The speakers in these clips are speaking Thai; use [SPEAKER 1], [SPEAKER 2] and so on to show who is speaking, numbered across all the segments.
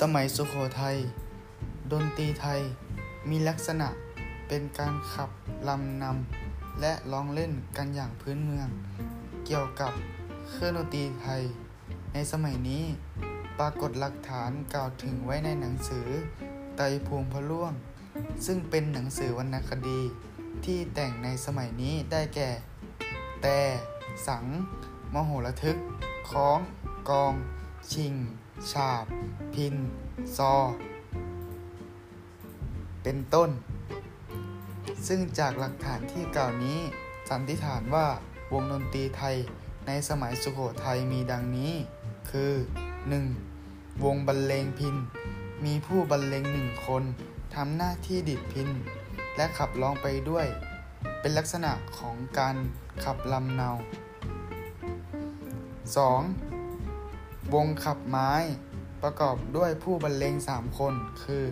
[SPEAKER 1] สมัยสุโขทัย ดนตรีไทยมีลักษณะเป็นการขับลำนำและร้องเล่นกันอย่างพื้นเมือง เกี่ยวกับเครื่องดนตรีไทย ในสมัยนี้ปรากฏหลักฐานกล่าวถึงไว้ในหนังสือไตรภูมิพระล่วง ซึ่งเป็นหนังสือวรรณคดีที่แต่งในสมัยนี้ได้แก่ แต่ สัง มโหระทึก ค้อง กอง ชิง ฉาบ พิน ซอ เป็นต้น ซึ่งจากหลักฐานที่กล่าวนี้สันนิษฐานว่าวงดนตรีไทยในสมัยสุโขทัยมีดังนี้ คือ 1. วงบรรเลงพิน มีผู้บรรเลงหนึ่งคนทำหน้าที่ดิดพิน และขับร้องไปด้วย เป็นลักษณะของการขับลำเนา 2. วงขับไม้ประกอบด้วยผู้บรรเลงสามคน คือ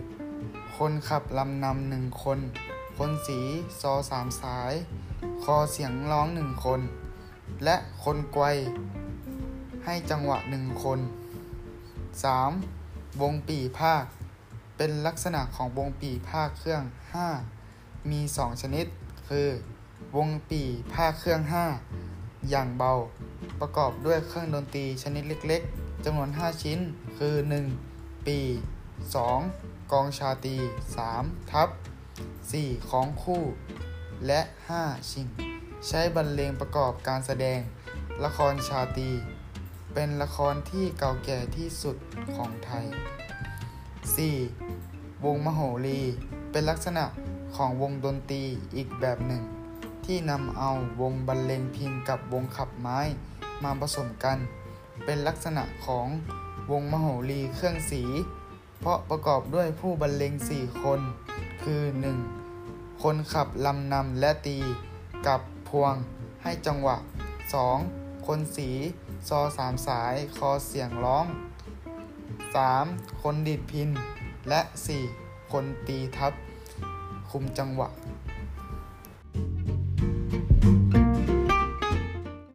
[SPEAKER 1] คนขับลำนำหนึ่งคน คนสีซอสามสาย คอเสียงร้องหนึ่งคน และคนไกวให้จังหวะหนึ่งคน 3. วงปีภาค เป็นลักษณะของวงปีภาคเครื่อง 5 มี 2 ชนิด คือ วงปีภาคเครื่อง 5 อย่างเบา ประกอบด้วยเครื่องดนตรีชนิดเล็กๆจำนวน 5 ชิ้น คือ 1. ปี 2. กองชาตี 3. ทับ 4. ของคู่ และ 5. ชิง ใช้บรรเลงประกอบการแสดง ละครชาตี เป็นละครที่เก่าแก่ที่สุดของไทย 4. วงมโหรี เป็นลักษณะของวงดนตรีอีกแบบหนึ่ง ที่นำเอาวงบรรเลงพินกับวงขับไม้ มาผสมกัน เป็นลักษณะของวงมโหรีเครื่องสี เพราะประกอบด้วยผู้บรรเลงสี่คน คือ 1. คนขับลำนำและตี กับพวงให้จังหวะ 2. คนสี ซอสามสาย คอเสียงร้อง 3. คนดีดพิน และ 4. คนตีทับ คุมจังหวะ